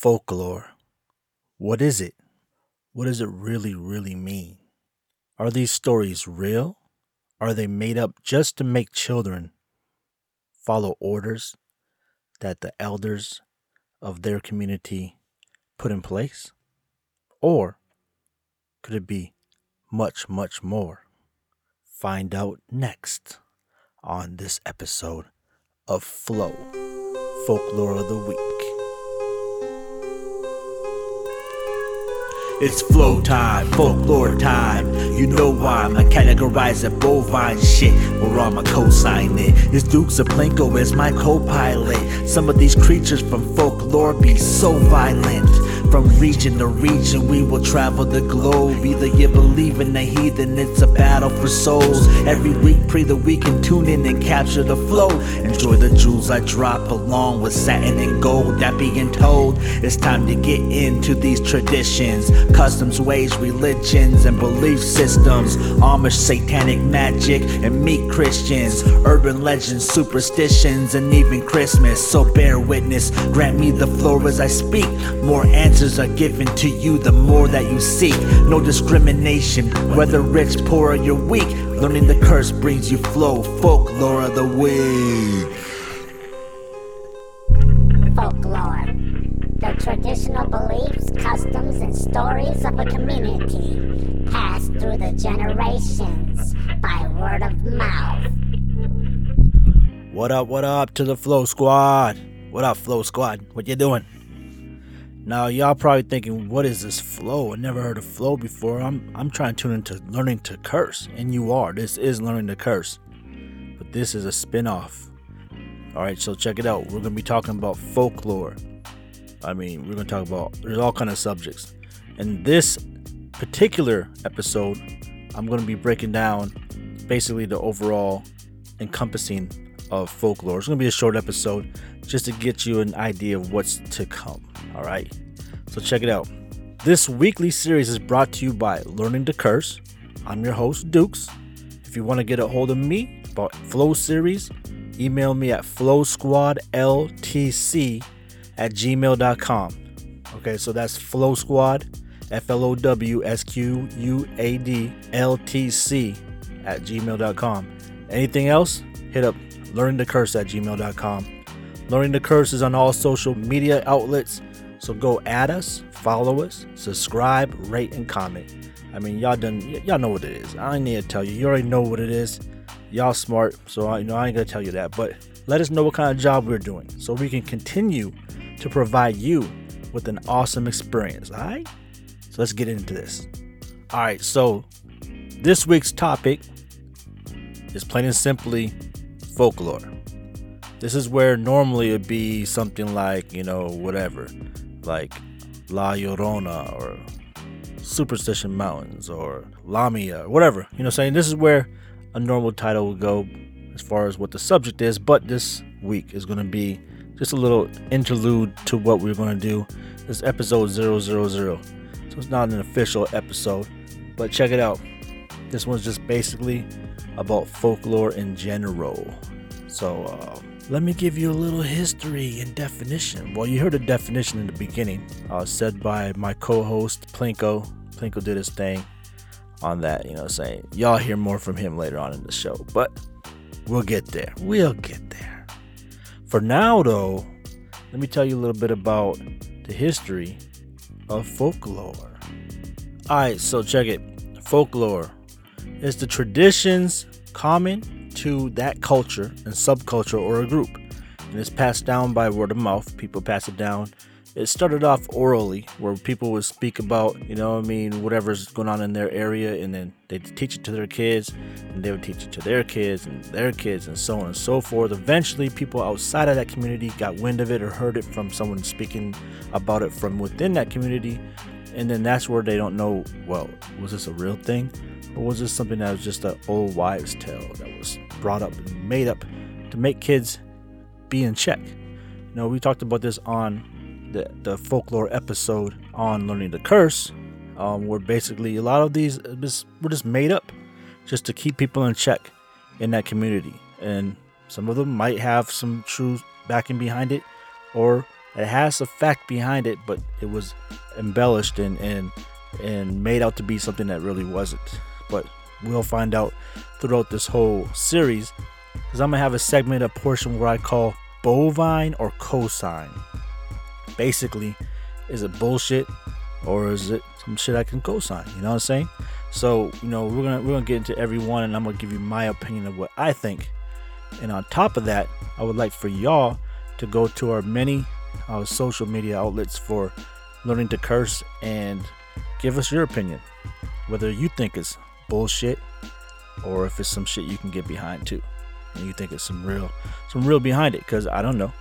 folklore. What is it? What does it really, really mean? Are these stories real? Are they made up just to make children follow orders that the elders of their community put in place? Or could it be much, much more? Find out next on this episode of Flow Folklore of the Week. It's flow time, folklore time. You know why I'm a categorizer bovine shit. We're on my co-sign it. This Dukes of Plinko is my co-pilot. Some of these creatures from folklore be so violent. From region to region, we will travel the globe. Either you believe in the heathen, it's a battle for souls. Every week, pray that we can tune in and capture the flow. Enjoy the jewels I drop along with satin and gold. That being told, it's time to get into these traditions, customs, ways, religions, and belief systems. Amish satanic magic and meek Christians, urban legends, superstitions, and even Christmas. So bear witness, grant me the floor as I speak. More answers are given to you the more that you seek. No discrimination, whether rich, poor, or you're weak. Learning the curse brings you flow. Folklore of the week. Folklore. The traditional beliefs, customs, and stories of a community passed through the generations by word of mouth. What up, what up to the Flow Squad? What up, Flow Squad? What you doing? Now y'all probably thinking, what is this flow? I never heard of flow before. I'm I'm trying to tune into learning to curse, and you are. This is learning to curse, but this is a spin-off. All right, so check it out. We're gonna be talking about folklore. I mean, we're gonna talk about there's all kind of subjects. In this particular episode, I'm gonna be breaking down basically the overall encompassing of folklore. It's gonna be a short episode just to get you an idea of what's to come. All right, so check it out. This weekly series is brought to you by Learning to Curse. I'm your host, Dukes. If you want to get a hold of me about Flow series, email me at flowsquadltc at gmail.com. Okay, so that's Flow Squad, F L O W S Q U A D L T C at gmail.com. Anything else? Hit up learning to curse at gmail.com. Learning to curse is on all social media outlets, so go add us, follow us, subscribe, rate, and comment. I mean, y'all done, y- y'all know what it is. I need to tell you. You already know what it is. Y'all smart, so I, you know I ain't gonna tell you that. But let us know what kind of job we're doing, so we can continue to provide you with an awesome experience. All right. So let's get into this. All right. So this week's topic is plain and simply folklore. This is where normally it'd be something like, you know, whatever, like La Llorona or Superstition Mountains or Lamia, or whatever. You know saying? This is where a normal title would go as far as what the subject is, but this week is going to be just a little interlude to what we're going to do. This is episode 000. So it's not an official episode, but check it out. This one's just basically about folklore in general. So, uh, let me give you a little history and definition. Well, you heard a definition in the beginning, uh, said by my co host, Plinko. Plinko did his thing on that, you know, saying y'all hear more from him later on in the show, but we'll get there. We'll get there. For now, though, let me tell you a little bit about the history of folklore. All right, so check it. Folklore is the traditions common to that culture and subculture or a group, and it's passed down by word of mouth. People pass it down. It started off orally, where people would speak about, you know, I mean, whatever's going on in their area, and then they'd teach it to their kids, and they would teach it to their kids and their kids, and so on and so forth. Eventually, people outside of that community got wind of it or heard it from someone speaking about it from within that community, and then that's where they don't know, well, was this a real thing? Or was this something that was just an old wives' tale that was brought up and made up to make kids be in check? You know, we talked about this on the, the folklore episode on learning to curse, um, where basically a lot of these were just made up just to keep people in check in that community. And some of them might have some true backing behind it, or It has a fact behind it, but it was embellished and and and made out to be something that really wasn't. But we'll find out throughout this whole series, because I'm gonna have a segment, a portion where I call bovine or cosine. Basically, is it bullshit or is it some shit I can co-sign? You know what I'm saying? So you know we're gonna we're gonna get into every one, and I'm gonna give you my opinion of what I think. And on top of that, I would like for y'all to go to our many uh, social media outlets for learning to curse and give us your opinion, whether you think it's bullshit or if it's some shit you can get behind too, and you think it's some real some real behind it. Because I don't know.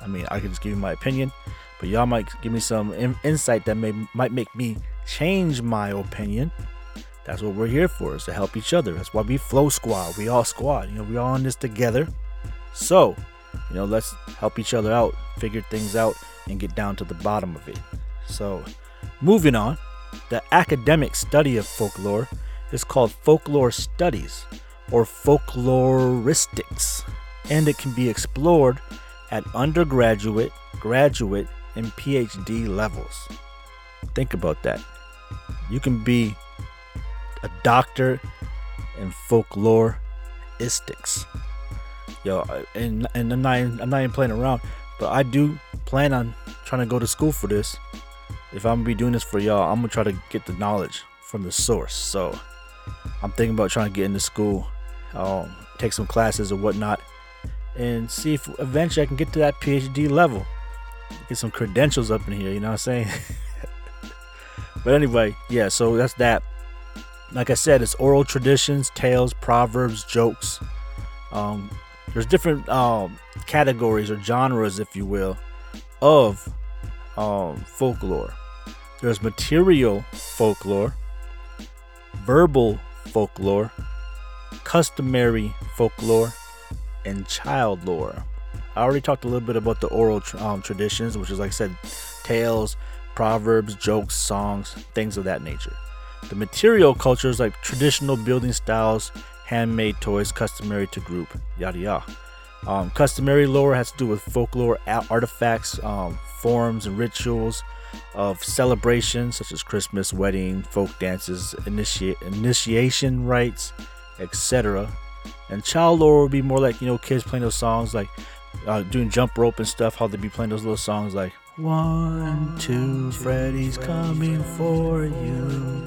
I mean, I can just give you my opinion, but y'all might give me some in- insight that may might make me change my opinion. That's what we're here for, is to help each other. That's why we flow squad. We all squad. You know, we all in this together. So, you know, let's help each other out, figure things out, and get down to the bottom of it. So, moving on, the academic study of folklore is called folklore studies or folkloristics, and it can be explored at undergraduate, graduate, and PhD levels. Think about that. You can be a doctor in folkloristics. Yo, uh, and and I'm not I'm not even playing around, but I do plan on trying to go to school for this. If I'm gonna be doing this for y'all, I'm gonna try to get the knowledge from the source. So I'm thinking about trying to get into school, um, take some classes or whatnot, and see if eventually I can get to that PhD level. Get some credentials up in here, you know what I'm saying? but anyway, yeah, so that's that. Like I said, it's oral traditions, tales, proverbs, jokes. Um, there's different um, categories or genres, if you will, of um, folklore. There's material folklore, verbal folklore, customary folklore, and child lore. I already talked a little bit about the oral um, traditions, which is like I said, tales, proverbs, jokes, songs, things of that nature. The material cultures like traditional building styles, handmade toys, customary to group, yada yada. Um, customary lore has to do with folklore artifacts, um, forms, and rituals of celebrations such as Christmas, wedding, folk dances, initiation rites, etc. And child lore would be more like you know kids playing those songs like uh, doing jump rope and stuff. How they'd be playing those little songs like one, two, Freddy's coming for you.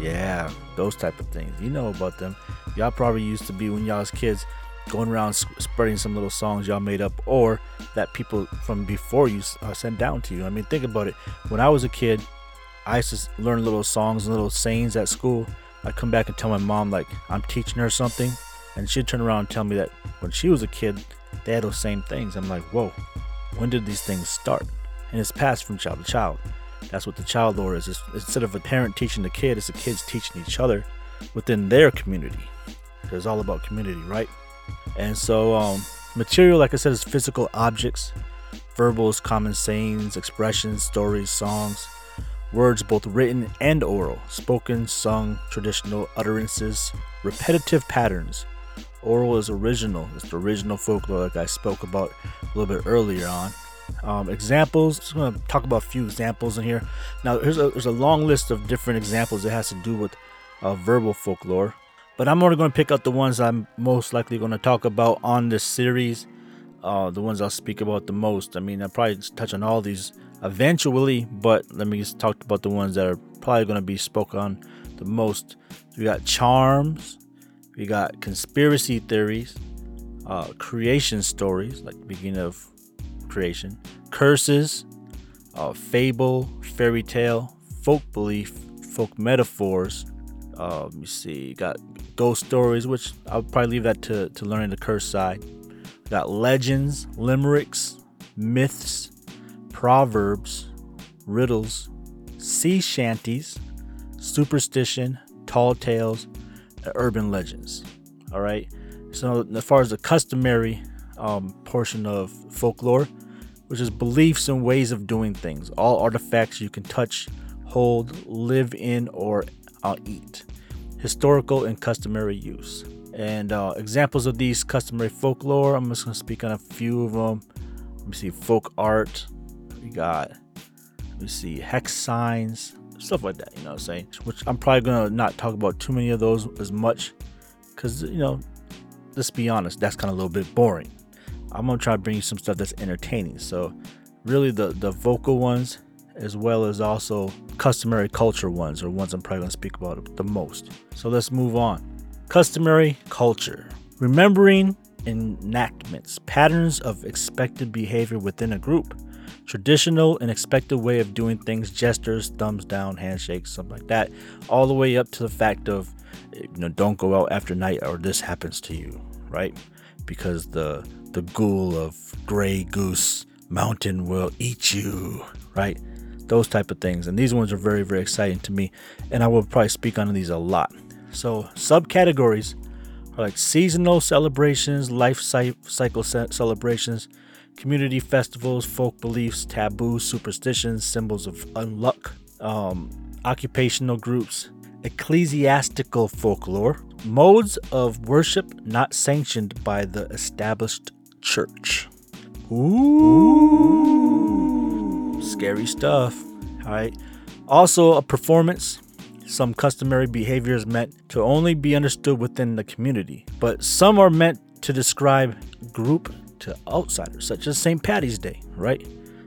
Yeah, those type of things. You know about them. Y'all probably used to be when y'all was kids going around spreading some little songs y'all made up or that people from before you uh, sent down to you. I mean, think about it. When I was a kid, I used to learn little songs and little sayings at school. I'd come back and tell my mom, like, I'm teaching her something. And she'd turn around and tell me that when she was a kid, they had those same things. I'm like, whoa, when did these things start? And it's passed from child to child. That's what the child lore is. It's, instead of a parent teaching the kid, it's the kids teaching each other within their community. It's all about community, right? And so, um, material, like I said, is physical objects. Verbal is common sayings, expressions, stories, songs. Words, both written and oral. Spoken, sung, traditional utterances. Repetitive patterns. Oral is original. It's the original folklore, like I spoke about a little bit earlier on. Um, examples. Just going to talk about a few examples in here. Now, a, there's a long list of different examples that has to do with uh, verbal folklore. But I'm only going to pick out the ones I'm most likely going to talk about on this series. Uh, the ones I'll speak about the most. I mean, I'll probably touch on all these eventually, but let me just talk about the ones that are probably going to be spoken on the most. We got charms, we got conspiracy theories, uh, creation stories, like the beginning of creation, curses, uh, fable, fairy tale, folk belief, folk metaphors. Let me see, got ghost stories, which I'll probably leave that to, to learning the curse side. Got legends, limericks, myths, proverbs, riddles, sea shanties, superstition, tall tales, and urban legends. All right. So as far as the customary um, portion of folklore, which is beliefs and ways of doing things, all artifacts you can touch, hold, live in, or uh, eat historical and customary use. And uh, examples of these customary folklore, I'm just going to speak on a few of them. Let me see folk art, We got, let me see, hex signs, stuff like that. You know what I'm saying? Which I'm probably gonna not talk about too many of those as much, because you know, let's be honest, that's kind of a little bit boring. I'm gonna try to bring you some stuff that's entertaining. So, really, the the vocal ones, as well as also customary culture ones, or ones I'm probably gonna speak about the most. So let's move on. Customary culture, remembering enactments, patterns of expected behavior within a group, traditional and expected way of doing things, gestures, thumbs down, handshakes, something like that, all the way up to the fact of, you know, don't go out after night or this happens to you, right? Because the the ghoul of Grey Goose Mountain will eat you, right? Those type of things, and these ones are very very exciting to me, and I will probably speak on these a lot. So subcategories are like seasonal celebrations, life cycle celebrations, community festivals, folk beliefs, taboos, superstitions, symbols of unluck, um, occupational groups, ecclesiastical folklore, modes of worship not sanctioned by the established church. Ooh, scary stuff. All right. Also, a performance some customary behaviors meant to only be understood within the community, but some are meant to describe group to outsiders, such as St. Patty's Day, right?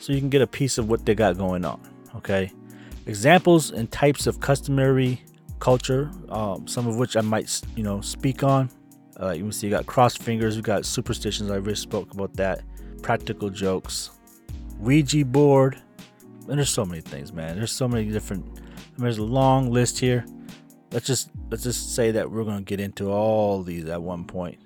So you can get a piece of what they got going on, okay? Examples and types of customary culture, um, some of which I might, you know, speak on. Uh, you can see you got cross fingers, we got superstitions. I already spoke about that. Practical jokes, Ouija board, and there's so many things, man. There's so many different there's a long list here. Let's just let's just say that we're gonna get into all these at one point.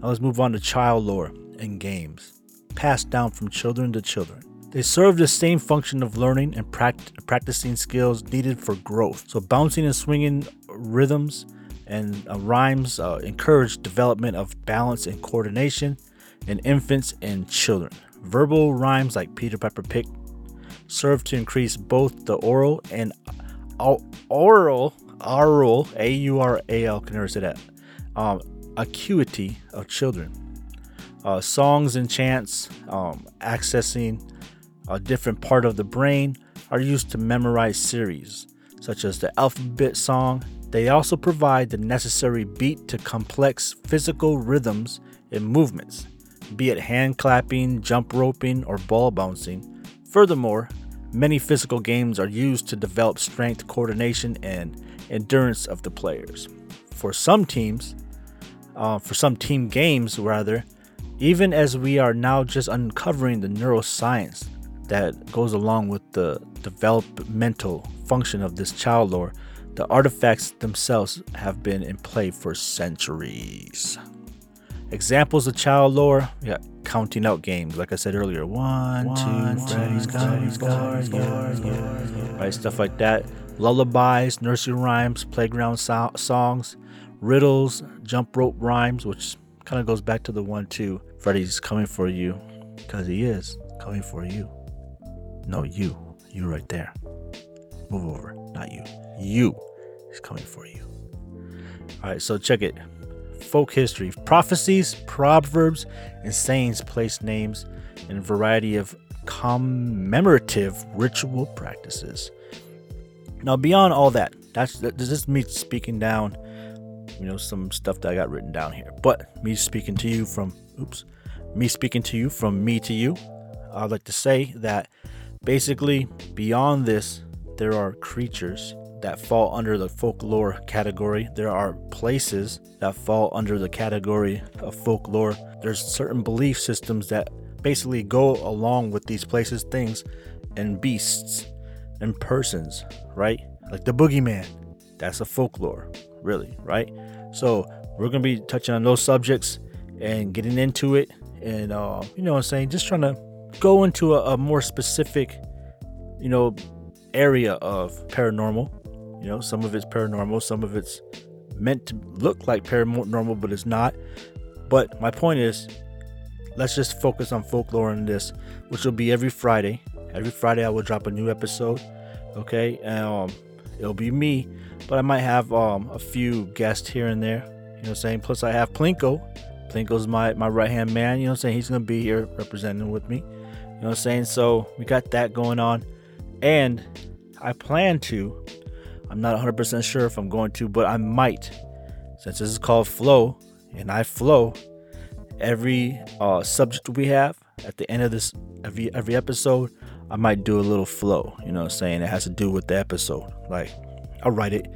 Now let's move on to child lore and games, passed down from children to children. They serve the same function of learning and pract- practicing skills needed for growth. So bouncing and swinging rhythms and uh, rhymes uh, encourage development of balance and coordination in infants and children. Verbal rhymes like Peter Pepper Pick serve to increase both the oral and oral, oral, A U R A L, can say that, um, acuity of children. Uh, songs and chants, um, accessing a different part of the brain, are used to memorize series, such as the alphabet song. They also provide the necessary beat to complex physical rhythms and movements, be it hand clapping, jump roping, or ball bouncing. Furthermore, Many physical games are used to develop strength, coordination, and endurance of the players. For some teams, uh, for some team games rather, even as we are now just uncovering the neuroscience that goes along with the developmental function of this child lore, the artifacts themselves have been in play for centuries. Examples of child lore, got counting out games, like I said earlier. One, One two, Freddy's coming for you. Right, stuff like that. Lullabies, nursery rhymes, playground so- songs, riddles, jump rope rhymes, which kind of goes back to the one too. Freddy's coming for you, because he is coming for you. No, you. You right there. Move over, not you. You is coming for you. All right, so check it folk history, prophecies, proverbs, and sayings place names in a variety of commemorative ritual practices. Now, beyond all that, that's this is me speaking down, you know, some stuff that I got written down here. But me speaking to you from, oops, me speaking to you from me to you, I'd like to say that basically beyond this, there are creatures that fall under the folklore category. There are places that fall under the category of folklore. There's certain belief systems that basically go along with these places, things, and beasts and persons, right? Like the boogeyman. That's a folklore, really, right? So we're gonna be touching on those subjects and getting into it, and uh, you know what I'm saying, just trying to go into a, a more specific, you know, area of paranormal you know, some of it's paranormal, some of it's meant to look like paranormal, but it's not. But my point is, let's just focus on folklore in this, which will be every Friday. Every Friday, I will drop a new episode. Okay, um, it'll be me, but I might have um a few guests here and there. You know, what I'm saying. Plus, I have Plinko. Plinko's my my right hand man. You know, what I'm saying he's gonna be here representing with me. You know what I'm saying? So we got that going on. And I plan to, I'm not 100% sure if I'm going to, but I might. Since this is called Flow and I flow, every uh, subject we have at the end of this, every, every episode, I might do a little flow, you know what I'm saying? It has to do with the episode. Like, I'll write it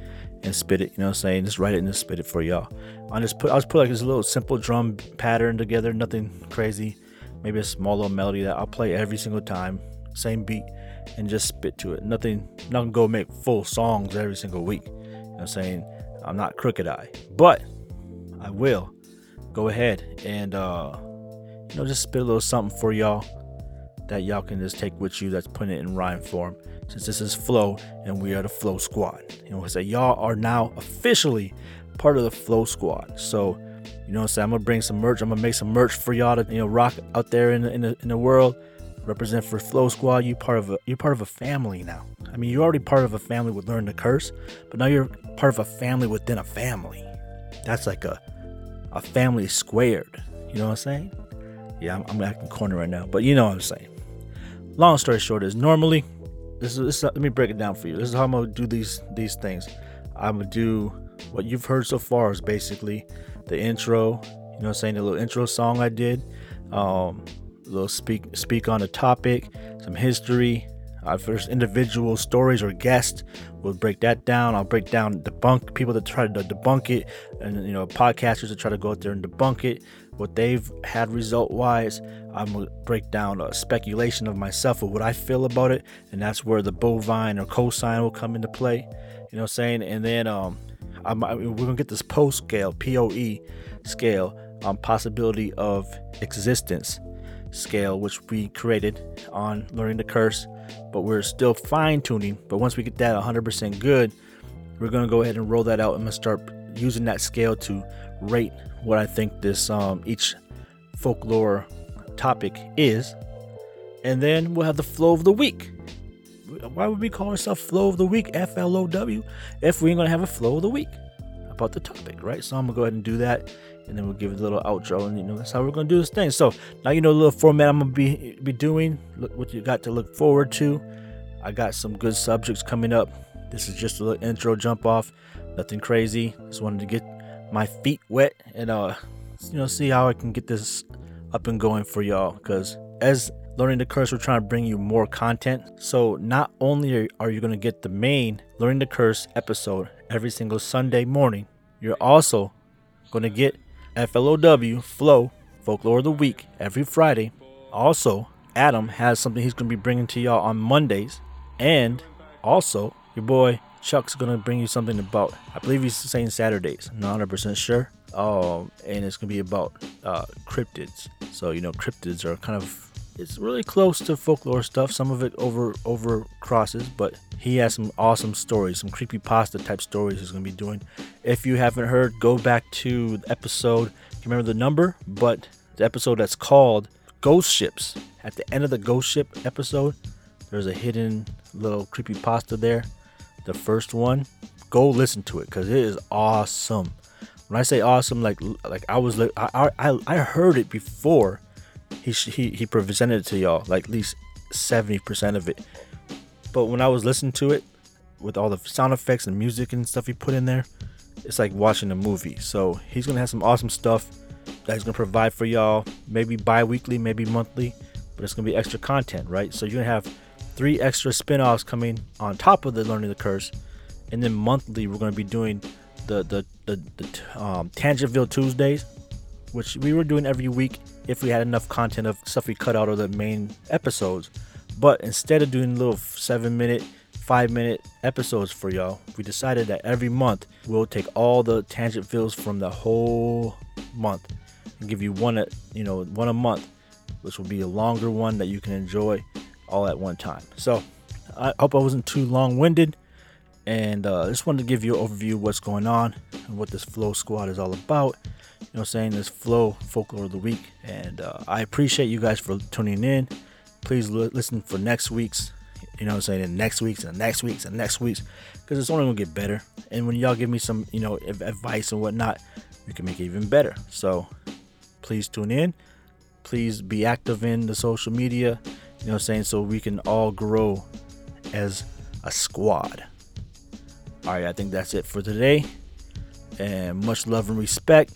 and spit it, you know what I'm saying? Just write it and spit it for y'all. I just put I just put like this little simple drum pattern together, nothing crazy. Maybe a small little melody that I'll play every single time, same beat, and just spit to it. Nothing not gonna go make full songs every single week. You know I'm saying? I'm not Crooked I. But I will go ahead and uh you know just spit a little something for y'all that y'all can just take with you that's putting it in rhyme form since this is flow and we are the flow squad you know I say y'all are now officially part of the flow squad so you know i'm saying i'm gonna bring some merch i'm gonna make some merch for y'all to you know rock out there in the, in the, in the world represent for flow squad you part of a you're part of a family now. I mean you're already part of a family with learn to curse but now you're part of a family within a family. That's like a a family squared. You know what i'm saying? Yeah i'm, I'm acting corner right now but you know what i'm saying. Long story short is normally this is, this is, let me break it down for you. This is how i'm gonna do these these things. I'm gonna do what you've heard so far is basically the intro you know what i'm saying the little intro song i did. Um little speak speak on a topic some history uh, first individual stories or guests we'll break that down i'll break down debunk people that try to debunk it and you know podcasters that try to go out there and debunk it what they've had result wise. I'm gonna break down a speculation of myself of what I feel about it, and that's where the bovine or cosine will come into play. You know what I'm saying? And then um, I'm, I, we're gonna get this post scale, POE scale, um, possibility of existence scale, which we created on learning to curse, but we're still fine tuning. But once we get that 100% good, we're gonna go ahead and roll that out. I'm gonna start using that scale to rate what I think this um, each folklore topic is, and then we'll have the flow of the week. Why would we call ourselves flow of the week F L O W if we ain't gonna have a flow of the week about the topic, right? So I'm gonna go ahead and do that, and then we'll give it a little outro, and you know that's how we're gonna do this thing. So now you know the little format I'm gonna be be doing. Look what you got to look forward to. I got some good subjects coming up. This is just a little intro jump off, nothing crazy. Just wanted to get my feet wet and uh you know see how I can get this up and going for y'all because as learning the curse we're trying to bring you more content so not only are you going to get the main learning the curse episode every single sunday morning you're also going to get flow flow folklore of the week every friday also adam has something he's going to be bringing to y'all on mondays and also your boy Chuck's gonna bring you something about. I believe he's saying Saturdays. Not 100% sure. Um, and it's gonna be about uh, cryptids. So you know, cryptids are kind of it's really close to folklore stuff. Some of it over over crosses, but he has some awesome stories, some creepypasta type stories he's gonna be doing. If you haven't heard, go back to the episode. You remember the number, but the episode that's called Ghost Ships. At the end of the Ghost Ship episode, there's a hidden little creepypasta there the first one, go listen to it because it is awesome. When I say awesome, like like I was I I, I heard it before he he he presented it to y'all, like at least seventy percent of it. But when I was listening to it, with all the sound effects and music and stuff he put in there, it's like watching a movie. So he's gonna have some awesome stuff that he's gonna provide for y'all, maybe bi-weekly, maybe monthly, but it's gonna be extra content, right? So you're gonna have three extra spin-offs coming on top of the learning the curse and then monthly we're going to be doing the the the, the um, tangentville tuesdays which we were doing every week if we had enough content of stuff we cut out of the main episodes but instead of doing little seven minute five minute episodes for y'all we decided that every month we'll take all the tangentvilles from the whole month and give you one you know one a month which will be a longer one that you can enjoy all at one time. So I hope I wasn't too long winded. And uh, I just wanted to give you an overview of what's going on and what this Flow Squad is all about. You know, saying this Flow Folklore of the Week. And uh, I appreciate you guys for tuning in. Please l- listen for next week's, you know I'm saying, and next week's and next week's and next week's. Because it's only going to get better. And when y'all give me some, you know, advice and whatnot, we can make it even better. So please tune in. Please be active in the social media You know what I'm saying? So we can all grow as a squad. All right, I think that's it for today. And much love and respect.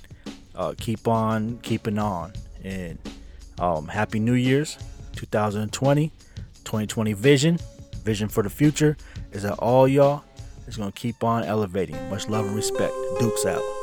Uh, keep on keeping on. And um, Happy New Year's 2020, 2020 vision, vision for the future is that all y'all is going to keep on elevating. Much love and respect. Dukes out.